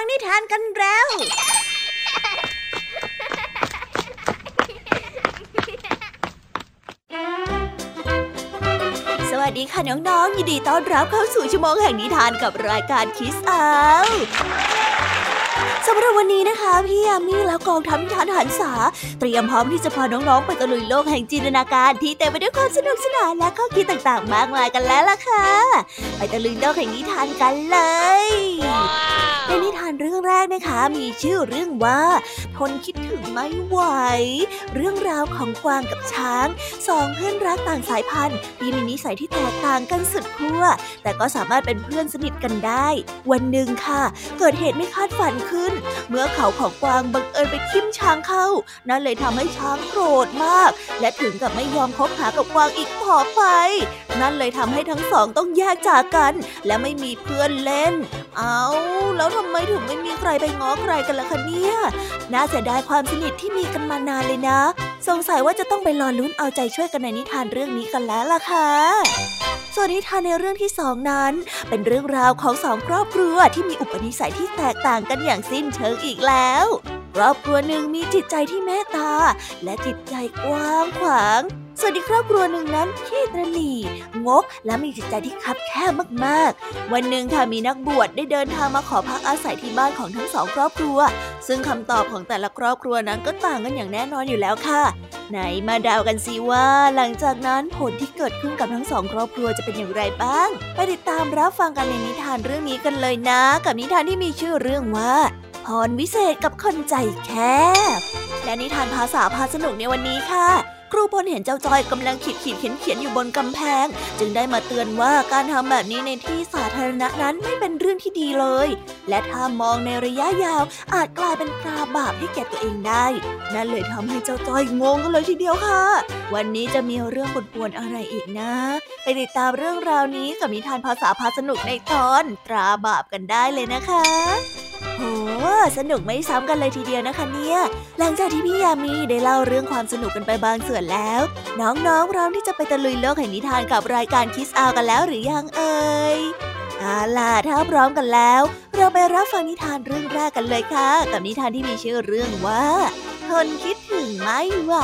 ฟังนิทานกันแล้ว สวัสดีค่ะน้องๆ ยินดีต้อนรับเข้าสู่ชั่วโมงแห่งนิทานกับรายการคิสอา สำหรับวันนี้นะคะ พี่ยามีแล้วกองทัพทานหันษาเตรียมพร้อมที่จะพาน้องๆไปตะลุยโลกแห่งจินตนาการที่เต็มไปด้วยความสนุกสนานและข้อคิดต่างๆ มากมายกันแล้วล่ะค่ะ ไปตะลุยโลกแห่งนิทานกันเลยในนิทานเรื่องแรกนะคะ มีชื่อเรื่องว่าทนคิดถึงไม่ไหว เรื่องราวของกวางกับช้างสองเพื่อนรักต่างสายพันธุ์ที่มีนิสัยที่แตกต่างกันสุดขั้วแต่ก็สามารถเป็นเพื่อนสนิทกันได้ วันหนึ่งค่ะ เกิดเหตุไม่คาดฝันขึ้นเมื่อเขาของกวางบังเอิญไปทิ่มช้างเข้า นั่นเลยทำให้ช้างโกรธมาก และถึงกับไม่ยอมคบหากับกวางอีกต่อไป นั่นเลยทำให้ทั้งสองต้องแยกจากกัน และไม่มีเพื่อนเล่น เอาแล้วทำไมถึงไม่มีใครไปง้อใครกันล่ะคะเนี่ย น่าเสียดายความสนิทที่มีกันมานานเลยนะ สงสัยว่าจะต้องไปรอลุ้นเอาใจช่วยกันในนิทานเรื่องนี้กันแล้วล่ะค่ะส่วนนิทานในเรื่องที่สองนั้น เป็นเรื่องราวของสองครอบครัวที่มีอุปนิสัยที่แตกต่างกันอย่างสิ้นเชิงอีกแล้วครอบครัวหนึ่งมีจิตใจที่เมตตาและจิตใจกว้างขวาง ส่วนอีกครอบครัวหนึ่งนั้นขี้ตรนีงก และมีจิตใจที่คับแคบมากๆ วันหนึ่งค่ะมีนักบวชได้เดินทางมาขอพักอาศัยที่บ้านของทั้งสองครอบครัว ซึ่งคำตอบของแต่ละครอบครัวนั้นก็ต่างกันอย่างแน่นอนอยู่แล้วค่ะ ไหนมาดาวกันสิว่า หลังจากนั้นผลที่เกิดขึ้นกับทั้งสองครอบครัวจะเป็นอย่างไรบ้าง ไปติดตามรับฟังกันในนิทานเรื่องนี้กันเลยนะ กับนิทานที่มีชื่อเรื่องว่าพรวิเศษกับคนใจแคบและนิทานภาษาพาสนุกในวันนี้ค่ะ ครูพลเห็นเจ้าจอยกำลังขีดขีดเขียนเขียนอยู่บนกำแพง จึงได้มาเตือนว่าการทำแบบนี้ในที่สาธารณะนั้นไม่เป็นเรื่องที่ดีเลย และถ้ามองในระยะยาว อาจกลายเป็นคราบาปให้แก่ตัวเองได้ นั่นเลยทำให้เจ้าจอยงงกันเลยทีเดียวค่ะ วันนี้จะมีเรื่องปวนๆอะไรอีกนะ ไปติดตามเรื่องราวนี้กับนิทานภาษาพาสนุกในตอนตราบาปกันได้เลยนะคะ โหสนุกไม่ซ้ำกันเลยทีเดียวนะคะเนี่ย หลังจากที่พี่ยามีได้เล่าเรื่องความสนุกกันไปบางส่วนแล้ว น้องๆพร้อมที่จะไปตะลุยโลกแห่งนิทานกับรายการคิสอากันแล้วหรือยังเอ่ยเอาล่ะถ้าพร้อมกันแล้ว เราไปรับฟังนิทานเรื่องแรกกันเลยค่ะ กับนิทานที่มีชื่อเรื่องว่าทนคิดถึงไม่ไหว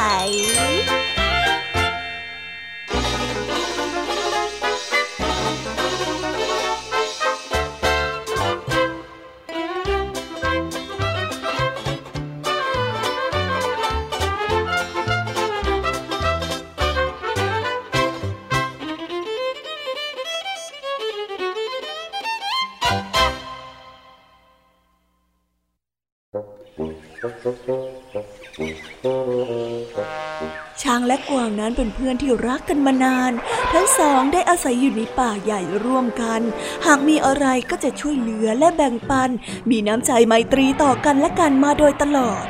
และกวางนั้นเป็นเพื่อนที่รักกันมานาน ทั้งสองได้อาศัยอยู่ในป่าใหญ่ร่วมกัน หากมีอะไรก็จะช่วยเหลือและแบ่งปัน มีน้ำใจไมตรีต่อกันและกันมาโดยตลอด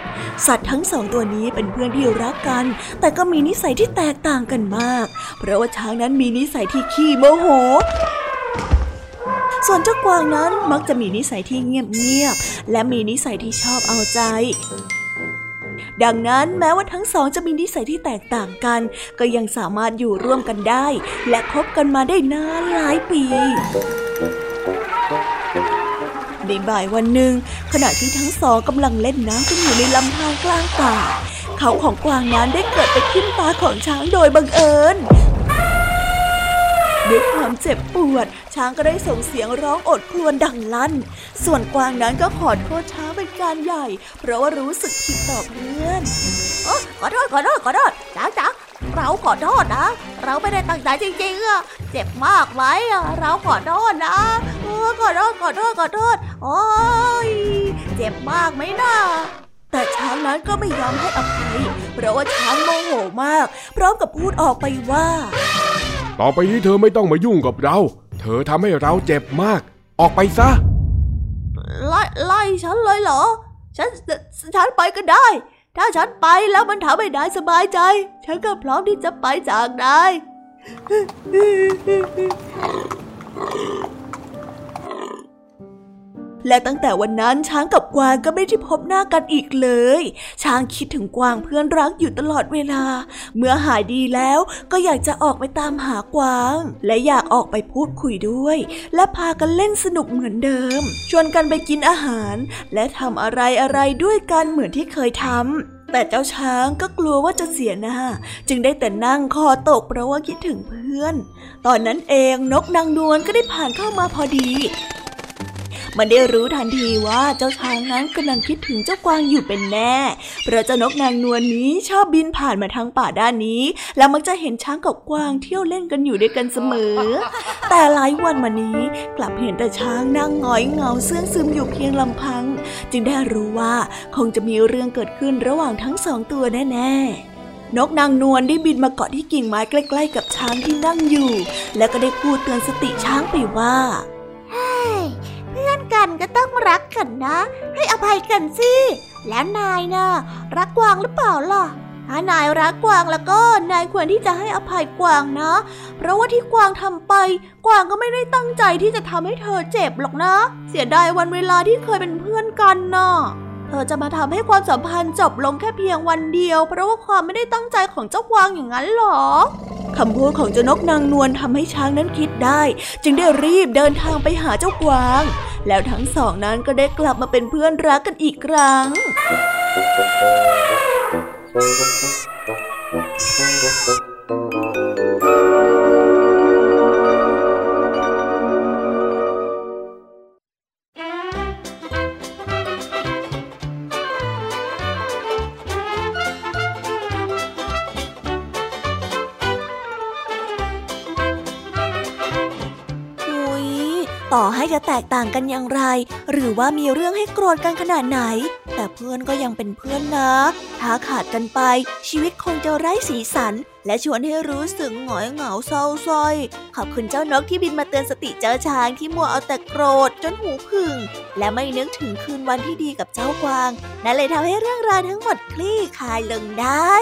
สัตว์ทั้งสองตัวนี้เป็นเพื่อนที่รักกัน แต่ก็มีนิสัยที่แตกต่างกันมาก เพราะว่าช้างนั้นมีนิสัยที่ขี้โมโหส่วนเจ้ากวางนั้นมักจะมีนิสัยที่เงียบๆ และมีนิสัยที่ชอบเอาใจ ดังนั้นแม้ว่าทั้งสองจะมีนิสัยที่แตกต่างกัน ก็ยังสามารถอยู่ร่วมกันได้ และคบกันมาได้นานหลายปีในบ่ายวันหนึ่งขณะที่ทั้งสองกำลังเล่นน้ำกันอยู่ในลำธารกลางป่า เขาของกวางนั้นได้เกิดไปทิ่มตาของช้างโดยบังเอิญด้วยความเจ็บปวด ช้างก็ได้ส่งเสียงร้องโอดครวญดังลั่น ส่วนกวางนั้นก็ขอโทษช้างเป็นการใหญ่ เพราะว่ารู้สึกผิดต่อเพื่อนโอ้ขอโทษขอโทษขอโทษช้างจ๋าเราขอโทษนะ เราไม่ได้ตั้งใจจริงๆอะเจ็บมากไหมอะเราขอโทษนะเออขอโทษขอโทษขอโทษโอ้ยเจ็บมากไหมนะแต่ช้างนั้นก็ไม่ยอมให้อภัย เพราะว่าช้างโมโหมาก พร้อมกับพูดออกไปว่า ต่อไปนี้เธอไม่ต้องมายุ่งกับเรา เธอทำให้เราเจ็บมาก ออกไปซะ ไล่ไล่ฉันเลยเหรอ ฉันฉันไปก็ได้ ถ้าฉันไปแล้วมันทำให้นายสบายใจ ฉันก็พร้อมที่จะไปจากนาย และตั้งแต่วันนั้นช้างกับกวางก็ไม่ได้พบหน้ากันอีกเลย ช้างคิดถึงกวางเพื่อนรักอยู่ตลอดเวลา เมื่อหายดีแล้วก็อยากจะออกไปตามหากวาง และอยากออกไปพูดคุยด้วย และพากันเล่นสนุกเหมือนเดิม ชวนกันไปกินอาหาร และทำอะไรอะไรด้วยกันเหมือนที่เคยทำแต่เจ้าช้างก็กลัวว่าจะเสียหน้า จึงได้แต่นั่งคอตกเพราะว่าคิดถึงเพื่อน ตอนนั้นเองนกนางนวลก็ได้ผ่านเข้ามาพอดี มันได้รู้ทันทีว่าเจ้าช้างนั้นกำลังคิดถึงเจ้ากวางอยู่เป็นแน่ เพราะเจ้านกนางนวลนนี้ชอบบินผ่านมาทางป่าด้านนี้ แล้วมักจะเห็นช้างกับกวางเที่ยวเล่นกันอยู่ด้วยกันเสมอ แต่หลายวันมานี้กลับเห็นแต่ช้างนั่งหงอยเหงาเสื่องซึมอยู่เพียงลำพัง จึงได้รู้ว่าคงจะมีเรื่องเกิดขึ้นระหว่างทั้งสองตัวแน่ๆนกนางนวลได้บินมาเกาะที่กิ่งไม้ใกล้ ๆ กับช้างที่นั่งอยู่ แล้วก็ได้พูดเตือนสติช้างไปว่า กันก็ต้องรักกันนะ ให้อภัยกันสิ แล้วนายนะ่ะรักกวางหรือเปล่าล่ะ ถ้านายรักกวางแล้วก็นายควรที่จะให้อภัยกวางนะ เพราะว่าที่กวางทำไป กวางก็ไม่ได้ตั้งใจที่จะทำให้เธอเจ็บหรอกนะ เสียดายวันเวลาที่เคยเป็นเพื่อนกันนะ่ะ เธอจะมาทำให้ความสัมพันธ์จบลงแค่เพียงวันเดียว เพราะว่าความไม่ได้ตั้งใจของเจ้ากวางอย่างนั้นหรอคำพูดของเจ้านกนางนวลทำให้ช้างนั้นคิดได้ จึงได้รีบเดินทางไปหาเจ้ากวาง แล้วทั้งสองนั้นก็ได้กลับมาเป็นเพื่อนรักกันอีกครั้งต่ แตกต่างกันอย่างไร หรือว่ามีเรื่องให้โกรธกันขนาดไหน เพื่อนก็ยังเป็นเพื่อนนะ ถ้าขาดกันไป ชีวิตคงจะไร้สีสัน และชวนให้รู้สึกหงอยเหงาเศร้าส้อย ขอบคุณเจ้านกที่บินมาเตือนสติเจ้าช้างที่มัวเอาแต่โกรธจนหูผึ่ง และไม่นึกถึงคืนวันที่ดีกับเจ้ากวาง นั่นเลยทำให้เรื่องราวทั้งหมดคลี่คลายลงได้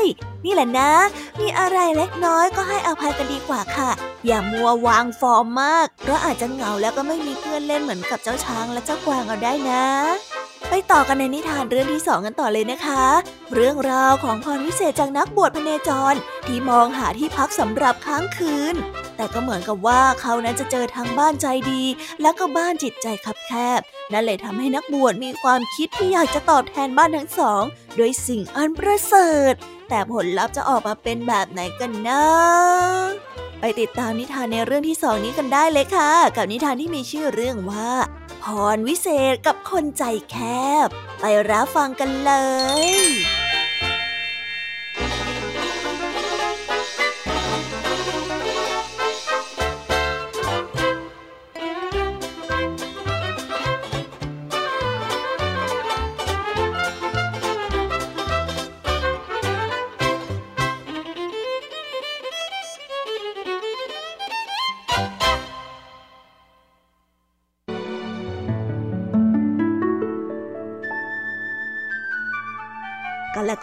นี่แหละนะ มีอะไรเล็กน้อยก็ให้อภัยกันดีกว่าค่ะ อย่ามัววางฟอร์มมาก เพราะอาจจะเหงาแล้วก็ไม่มีเพื่อนเล่นเหมือนกับเจ้าช้างและเจ้ากวางเอาได้นะ ไปต่อกันในนิทานเรื่องที่สองกันต่อเลยนะคะ เรื่องราวของพรวิเศษจากนักบวชพเนจร ที่มองหาที่พักสำหรับค้างคืน แต่ก็เหมือนกับว่าเขานั้นจะเจอทั้งบ้านใจดี และก็บ้านจิตใจคับแคบ นั่นเลยทำให้นักบวชมีความคิดที่อยากจะตอบแทนบ้านทั้งสองด้วยสิ่งอันประเสริฐ แต่ผลลัพธ์จะออกมาเป็นแบบไหนกันนะ ไปติดตามนิทานในเรื่องที่สองนี้กันได้เลยค่ะ กับนิทานที่มีชื่อเรื่องว่าพรวิเศษกับคนใจแคบ ไปรับฟังกันเลย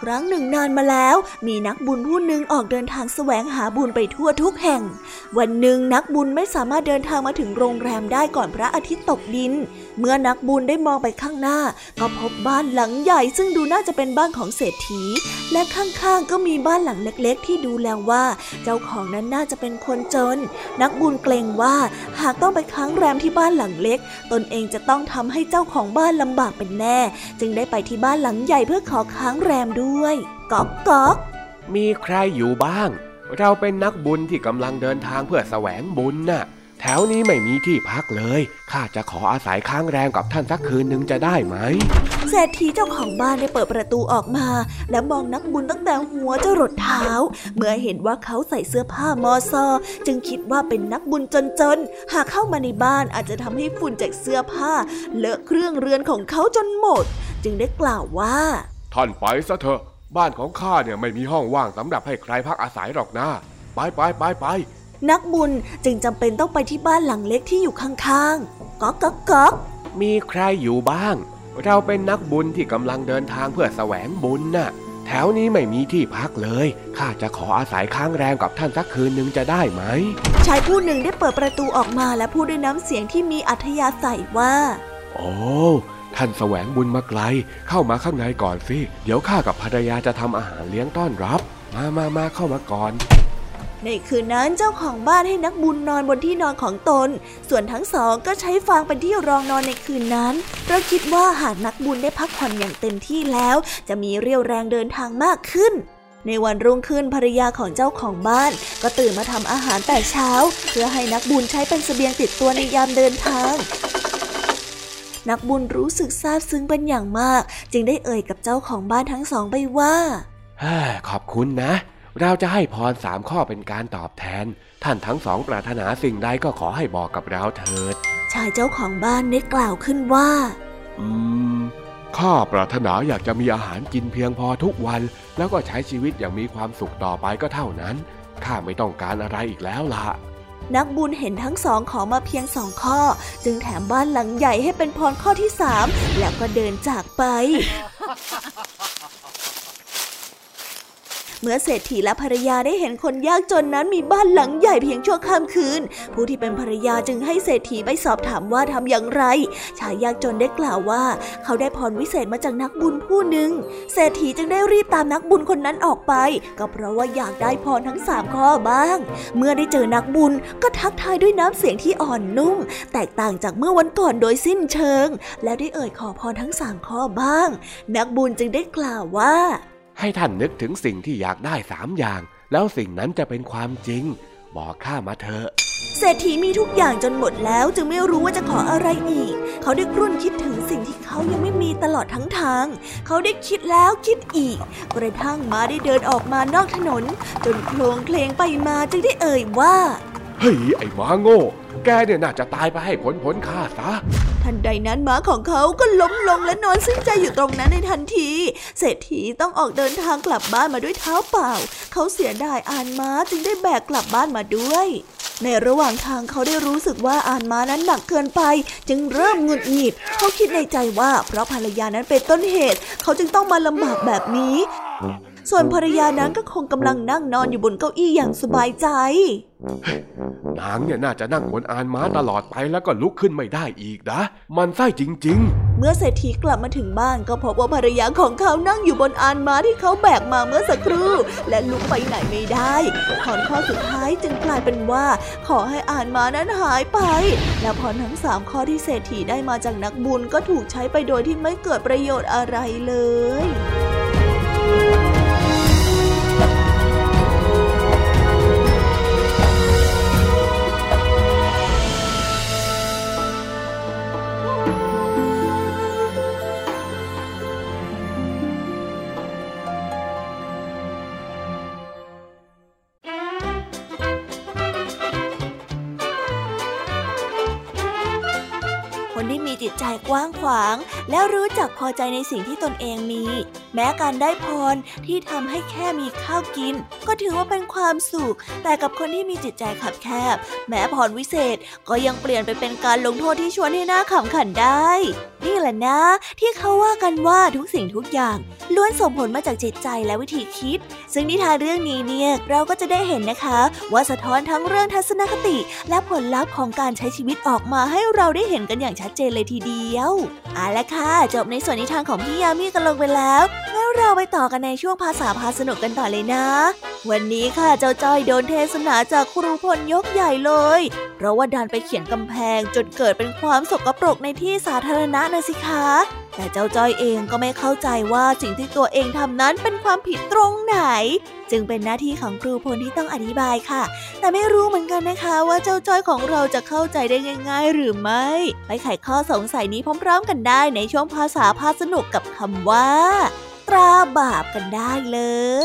ครั้งหนึ่งนานมาแล้ว มีนักบุญผู้หนึ่งออกเดินทางแสวงหาบุญไปทั่วทุกแห่ง วันหนึ่งนักบุญไม่สามารถเดินทางมาถึงโรงแรมได้ก่อนพระอาทิตย์ตกดิน เมื่อนักบุญได้มองไปข้างหน้า ก็พบบ้านหลังใหญ่ซึ่งดูน่าจะเป็นบ้านของเศรษฐี และข้างๆก็มีบ้านหลังเล็กๆ ที่ดูแล้วว่า เจ้าของนั้นน่าจะเป็นคนจน นักบุญเกรงว่าหากต้องไปค้างแรมที่บ้านหลังเล็ก ตนเองจะต้องทำให้เจ้าของบ้านลำบากเป็นแน่ จึงได้ไปที่บ้านหลังใหญ่เพื่อขอค้างแรมด้วย ก๊อกก๊อกมีใครอยู่บ้าง เราเป็นนักบุญที่กำลังเดินทางเพื่อแสวงบุญน่ะ แถวนี้ไม่มีที่พักเลย ข้าจะขออาศัยค้างแรมกับท่านสักคืนหนึ่งจะได้ไหม เศรษฐีเจ้าของบ้านได้เปิดประตูออกมา และมองนักบุญตั้งแต่หัวจรดเท้า เมื่อเห็นว่าเขาใส่เสื้อผ้ามอซอ จึงคิดว่าเป็นนักบุญจนๆ หากเข้ามาในบ้านอาจจะทำให้ฝุ่นจากเสื้อผ้า เลอะเครื่องเรือนของเขาจนหมด จึงได้กล่าวว่า ท่านไปซะเถอะ บ้านของข้าเนี่ยไม่มีห้องว่างสำหรับให้ใครพักอาศัยหรอกนะ ไปไปไปไปนักบุญจึงจำเป็นต้องไปที่บ้านหลังเล็กที่อยู่ข้างๆก๊อกก๊อกก๊อกมีใครอยู่บ้าง เราเป็นนักบุญที่กำลังเดินทางเพื่อแสวงบุญน่ะ แถวนี้ไม่มีที่พักเลย ข้าจะขออาศัยค้างแรมกับท่านสักคืนหนึ่งจะได้ไหม ชายผู้หนึ่งได้เปิดประตูออกมาและพูดด้วยน้ำเสียงที่มีอัธยาศัยว่า โอ้ ท่านแสวงบุญมาไกล เข้ามาข้างในก่อนสิ เดี๋ยวข้ากับภรรยาจะทำอาหารเลี้ยงต้อนรับ มามามาเข้ามาก่อน ในคืนนั้นเจ้าของบ้านให้นักบุญนอนบนที่นอนของตน ส่วนทั้งสองก็ใช้ฟางเป็นที่รองนอนในคืนนั้น เพราะคิดว่าหากนักบุญได้พักผ่อนอย่างเต็มที่แล้ว จะมีเรี่ยวแรงเดินทางมากขึ้นในวันรุ่งขึ้นภรรยาของเจ้าของบ้าน ก็ตื่นมาทำอาหารแต่เช้า เพื่อให้นักบุญใช้เป็นเสบียงติดตัวในยามเดินทาง นักบุญรู้สึกซาบซึ้งเป็นอย่างมาก จึงได้เอ่ยกับเจ้าของบ้านทั้งสองไปว่าขอบคุณนะ เราจะให้พรสามข้อเป็นการตอบแทน ท่านทั้งสองปรารถนาสิ่งใดก็ขอให้บอกกับเราเถิด ชายเจ้าของบ้านได้กล่าวขึ้นว่า อืมข้าปรารถนาอยากจะมีอาหารกินเพียงพอทุกวัน แล้วก็ใช้ชีวิตอย่างมีความสุขต่อไปก็เท่านั้นข้าไม่ต้องการอะไรอีกแล้วล่ะ นักบุญเห็นทั้งสองขอมาเพียงสองข้อ จึงแถมบ้านหลังใหญ่ให้เป็นพรข้อที่สามแล้วก็เดินจากไป เมื่อเศรษฐีและภรรยาได้เห็นคนยากจนนั้นมีบ้านหลังใหญ่เพียงชั่วข้ามคืน ผู้ที่เป็นภรรยาจึงให้เศรษฐีไปสอบถามว่าทำอย่างไร ชายยากจนได้กล่าวว่า เขาได้พรวิเศษมาจากนักบุญผู้หนึ่ง เศรษฐีจึงได้รีบตามนักบุญคนนั้นออกไป ก็เพราะว่าอยากได้พรทั้งสามข้อบ้าง เมื่อได้เจอนักบุญก็ทักทายด้วยน้ำเสียงที่อ่อนนุ่ม แตกต่างจากเมื่อวันก่อนโดยสิ้นเชิง และได้เอ่ยขอพรทั้งสามข้อบ้าง นักบุญจึงได้กล่าวว่า ให้ท่านนึกถึงสิ่งที่อยากได้สามอย่าง แล้วสิ่งนั้นจะเป็นความจริง บอกข้ามาเถอะเศรษฐีมีทุกอย่างจนหมดแล้วจึงไม่รู้ว่าจะขออะไรอีก เขาได้กรุ่นคิดถึงสิ่งที่เขายังไม่มีตลอดทั้งทาง เขาได้คิดแล้วคิดอีก กระทั่งมาได้เดินออกมานอกถนน จนโคลงเพลงไปมาจึงได้เอ่ยว่า เฮ้ยไอ้หมาโง่ แกเนี่ยน่าจะตายไปให้ผลผลข้าซะ ทันใดนั้นม้าของเขาก็ล้มลงและนอนสิ้นใจอยู่ตรงนั้นในทันที เศรษฐีต้องออกเดินทางกลับบ้านมาด้วยเท้าเปล่า เขาเสียดายอานม้าจึงได้แบกกลับบ้านมาด้วย ในระหว่างทางเขาได้รู้สึกว่าอานม้านั้นหนักเกินไป จึงเริ่มหงุดหงิด เขาคิดในใจว่าเพราะภรรยานั้นเป็นต้นเหตุ เขาจึงต้องมาลำบากแบบนี้ ส่วนภรรยานั้นก็คงกำลังนั่งนอนอยู่บนเก้าอี้อย่างสบายใจ นางเนี่ยน่าจะนั่งบนอานม้าตลอดไปแล้วก็ลุกขึ้นไม่ได้อีกนะ มันไส้จริง ๆ เมื่อเศรษฐีกลับมาถึงบ้านก็พบว่าภรรยาของเขานั่งอยู่บนอานม้าที่เขาแบกมาเมื่อสักครู่ และลุกไปไหนไม่ได้พรข้อสุดท้ายจึงกลายเป็นว่า ขอให้อานม้านั้นหายไป และพรทั้งสามข้อที่เศรษฐีได้มาจากนักบุญก็ถูกใช้ไปโดยที่ไม่เกิดประโยชน์อะไรเลย กว้างขวาง แล้วรู้จักพอใจในสิ่งที่ตนเองมี แม้การได้พรที่ทำให้แค่มีข้าวกิน ก็ถือว่าเป็นความสุข แต่กับคนที่มีจิตใจขับแคบ แม้พรวิเศษก็ยังเปลี่ยนไปเป็นการลงโทษที่ชวนให้หน้าขำขันได้ นี่แหละนะ ที่เขาว่ากันว่าทุกสิ่งทุกอย่าง ล้วนส่งผลมาจากจิตใจและวิธีคิด ซึ่งนิทานเรื่องนี้เนี่ยเราก็จะได้เห็นนะคะ ว่าสะท้อนทั้งเรื่องทัศนคติ และผลลัพธ์ของการใช้ชีวิตออกมาให้เราได้เห็นกันอย่างชัดเจนเลยทีเดียวเอาละค่ะ จบในส่วนนิทานของพี่ยามีกันลงไปแล้วแล้วเราไปต่อกันในช่วงภาษาพาสนุกกันต่อเลยนะ วันนี้ค่ะเจ้าจ้อยโดนเทศนาจากครูพลยกใหญ่เลย เพราะว่าดันไปเขียนกำแพงจนเกิดเป็นความสกปรกในที่สาธารณะนะสิคะ แต่เจ้าจ้อยเองก็ไม่เข้าใจว่าสิ่งที่ตัวเองทำนั้นเป็นความผิดตรงไหน จึงเป็นหน้าที่ของครูพลที่ต้องอธิบายค่ะ แต่ไม่รู้เหมือนกันนะคะว่าเจ้าจ้อยของเราจะเข้าใจได้ง่าย ๆ หรือไม่ ไปไขข้อสงสัยนี้พร้อม ๆ กันได้ในช่วงภาษาพาสนุกกับคำว่า ตราบาปกันได้เล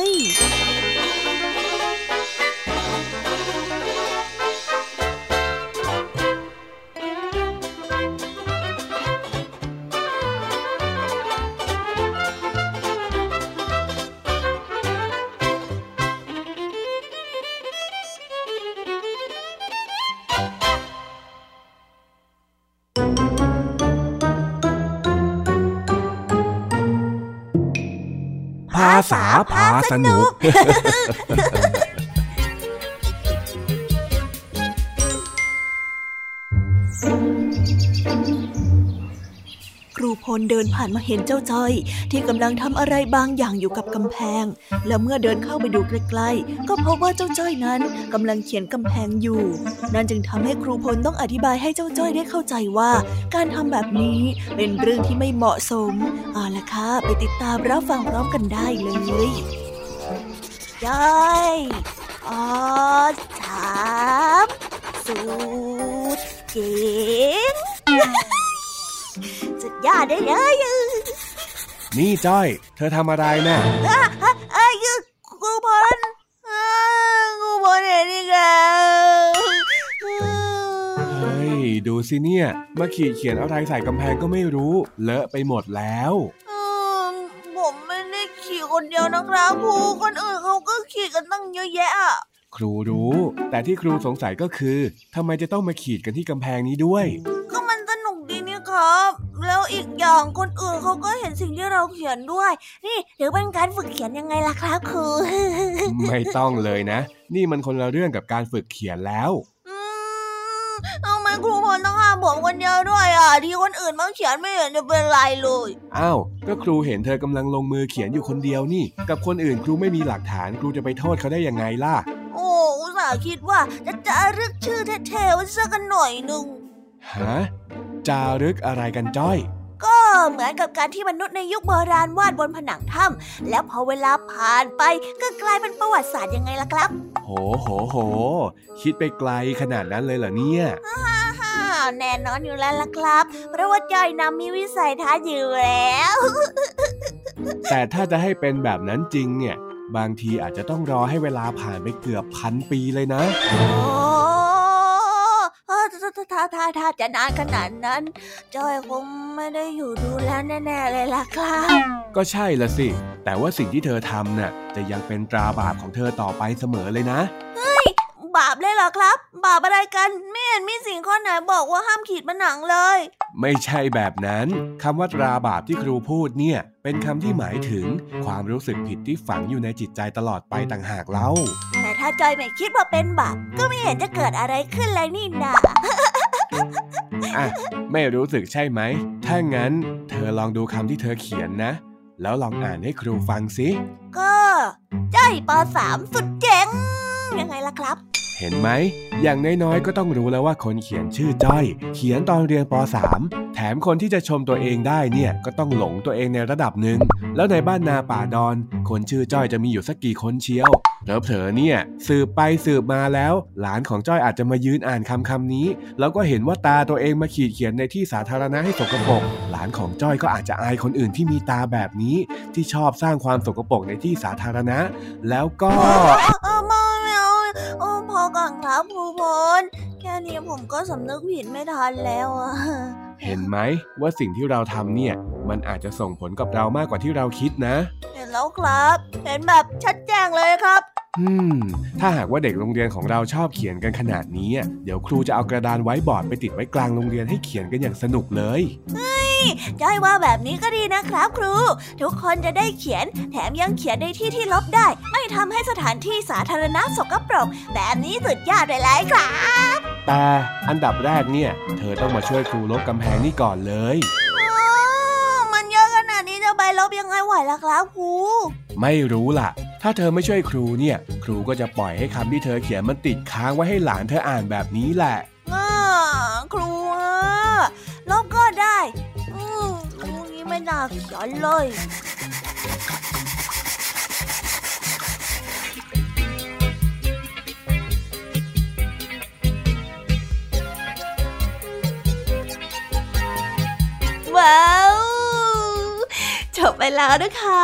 ยาษาพาสนุก ครูพลเดินผ่านมาเห็นเจ้าจ้อย ที่กำลังทำอะไรบางอย่างอยู่กับกำแพง แล้วเมื่อเดินเข้าไปดูใกล้ๆ ก็พบว่าเจ้าจ้อยนั้นกำลังเขียนกำแพงอยู่ นั่นจึงทำให้ครูพลต้องอธิบายให้เจ้าจ้อยได้เข้าใจว่า การทำแบบนี้เป็นเรื่องที่ไม่เหมาะสมเอาละค่ะไปติดตามรับฟังพร้อมกันได้เลยจ้อยอสามสุดเจ๋ง ยอดได้เลยนี่จ้อย เธอทำอะไรนะ่ะไอ้ยครูพลอ่าครูพลเห็นอีกแล้วเฮ้ย ดูสิเนี่ย มาขีดเขียนอะไรใส่กำแพงก็ไม่รู้ เลอะไปหมดแล้วอืมผมไม่ได้ขี่คนเดียวนะครับครูคนอื่นเขาก็ขี่กันตั้งเยอะแยะอะครูรู้ แต่ที่ครูสงสัยก็คือทำไมจะต้องมาขีดกันที่กำแพงนี้ด้วย ก็มันสนุกดีนี่ครับ แล้วอีกอย่างคนอื่นเขาก็เห็นสิ่งที่เราเขียนด้วย นี่ถือเป็นการฝึกเขียนยังไงล่ะครับครูไม่ต้องเลยนะ นี่มันคนละเรื่องกับการฝึกเขียนแล้วอืมทำไมครูพลต้องห้ามผมคนเดียวด้วยอะ ที่คนอื่นมาเขียนไม่เห็นจะเป็นไรเลยอ้าวก็ครูเห็นเธอกำลังลงมือเขียนอยู่คนเดียวนี่ กับคนอื่นครูไม่มีหลักฐานครูจะไปโทษเขาได้ยังไงล่ะ โอ้อุตส่าห์คิดว่าจะจารึกชื่อเท่ๆไว้สักกันหน่อยหนึ่งฮะ จารึกอะไรกันจ้อยก็เหมือนกับการที่มนุษย์ในยุคโบราณวาดบนผนังถ้ำแล้วพอเวลาผ่านไปก็กลายเป็นประวัติศาสตร์ยังไงล่ะครับ โหโหโห คิดไปไกลขนาดนั้นเลยเหรอเนี่ยฮ่าแน่นอนอยู่แล้วล่ะครับ เพราะว่าจอยนำมีวิสัยทัศน์อยู่แล้ว แต่ถ้าจะให้เป็นแบบนั้นจริงเนี่ย บางทีอาจจะต้องรอให้เวลาผ่านไปเกือบพันปีเลยนะโอ้เออ ถ้าถ้าถ้าถ้าจะนานขนาดนั้นจอยคงไม่ได้อยู่ดูแลแน่ๆเลยล่ะครับ ก็ใช่ละสิ แต่ว่าสิ่งที่เธอทำน่ะจะยังเป็นตราบาปของเธอต่อไปเสมอเลยนะ เฮ้ย บาปเลยเหรอครับ บาปอะไรกัน ไม่เห็นมีสิ่งข้อไหนบอกว่าห้ามขีดผนังเลย ไม่ใช่แบบนั้นคำว่าตราบาปที่ครูพูดเนี่ยเป็นคำที่หมายถึงความรู้สึกผิดที่ฝังอยู่ในจิตใจตลอดไปต่างหากเล่า แต่ถ้าจอยไม่คิดว่าเป็นบาปก็ไม่เห็นจะเกิดอะไรขึ้นเลยนี่นา อะ ไม่รู้สึกใช่ไหม ถ้างั้น เธอลองดูคำที่เธอเขียนนะ แล้วลองอ่านให้ครูฟังสิ ก็จ้อยปสามสุดเจ๋ง ยังไงล่ะครับ เห็นไหม อย่างน้อยๆ ก็ต้องรู้แล้วว่าคนเขียนชื่อจ้อย เขียนตอนเรียนป .3 แถมคนที่จะชมตัวเองได้เนี่ย ก็ต้องหลงตัวเองในระดับหนึ่ง แล้วในบ้านนาป่าดอน คนชื่อจ้อยจะมีอยู่สักกี่คนเชียวเผลอๆเนี่ย สืบไปสืบมาแล้ว หลานของจ้อยอาจจะมายืนอ่านคำคำนี้ แล้วก็เห็นว่าตาตัวเองมาขีดเขียนในที่สาธารณะให้สกปรกหลานของจ้อยก็อาจจะอายคนอื่นที่มีตาแบบนี้ ที่ชอบสร้างความสกปรกในที่สาธารณะ แล้วก็ ครับครูพลแค่นี้ผมก็สำนึกผิดไม่ทันแล้วอะเห็นไหมว่าสิ่งที่เราทำเนี่ย มันอาจจะส่งผลกับเรามากกว่าที่เราคิดนะ เห็นแล้วครับ เห็นแบบชัดแจ้งเลยครับ อืม ถ้าหากว่าเด็กโรงเรียนของเราชอบเขียนกันขนาดนี้อะเดี๋ยวครูจะเอากระดานไว้บอร์ดไปติดไว้กลางโรงเรียนให้เขียนกันอย่างสนุกเลยจ้อยว่าแบบนี้ก็ดีนะครับ ครู ทุกคนจะได้เขียน แถมยังเขียนในที่ที่ลบได้ ไม่ทำให้สถานที่สาธารณะสกปรก แบบนี้สุดยอดเลยเลยครับ แต่อันดับแรกเนี่ย เธอต้องมาช่วยครูลบกำแพงนี่ก่อนเลยอ๋อมันเยอะขนาดนี้จะไปลบยังไงไหวล่ะครับครูไม่รู้ล่ะ ถ้าเธอไม่ช่วยครูเนี่ย ครูก็จะปล่อยให้คำที่เธอเขียนมันติดค้างไว้ให้หลานเธออ่านแบบนี้แหละอครูอะลบก็ได้อืมครูนี้ไม่น่าเขียนเลยว้าว จบไปแล้วนะคะ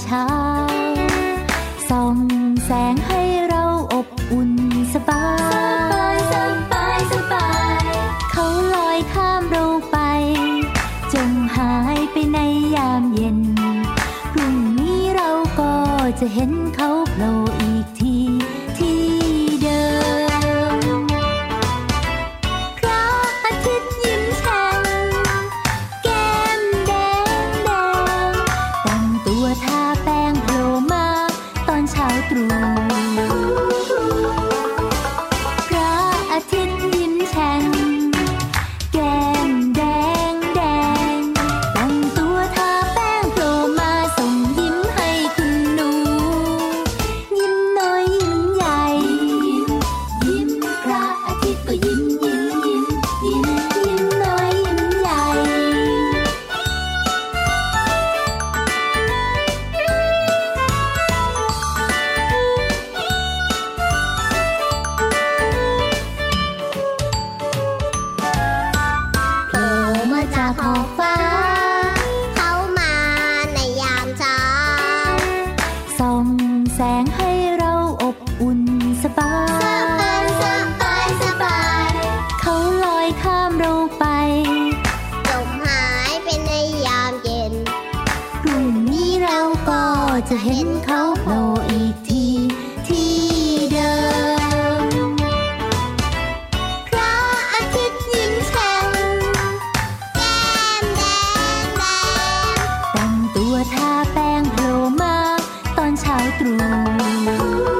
桥 through.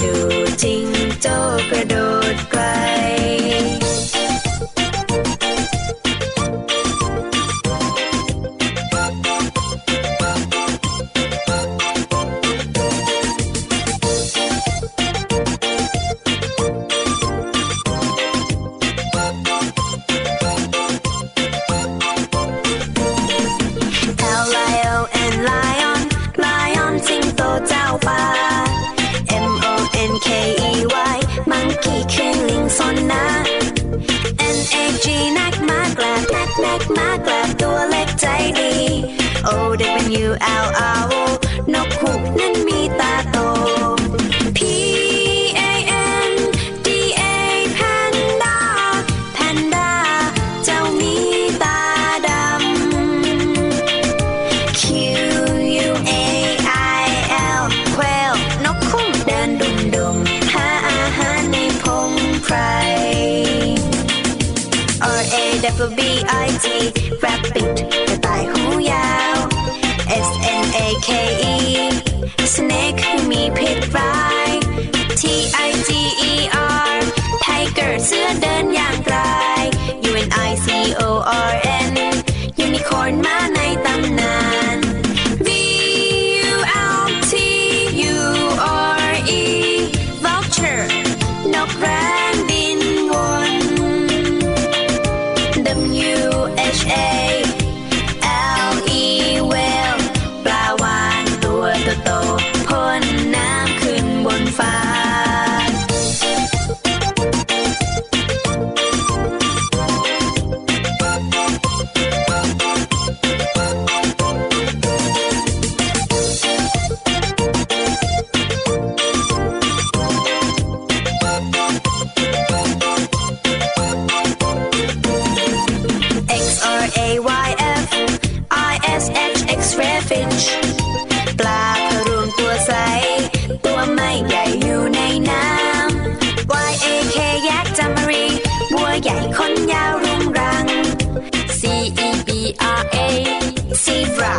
ดูจริงโจกระโดดไกละ N A G นักมากลับนักนักมากลับตัวเล็กใจดี O W L R คนยาวเรียงรัง C E B R A zebra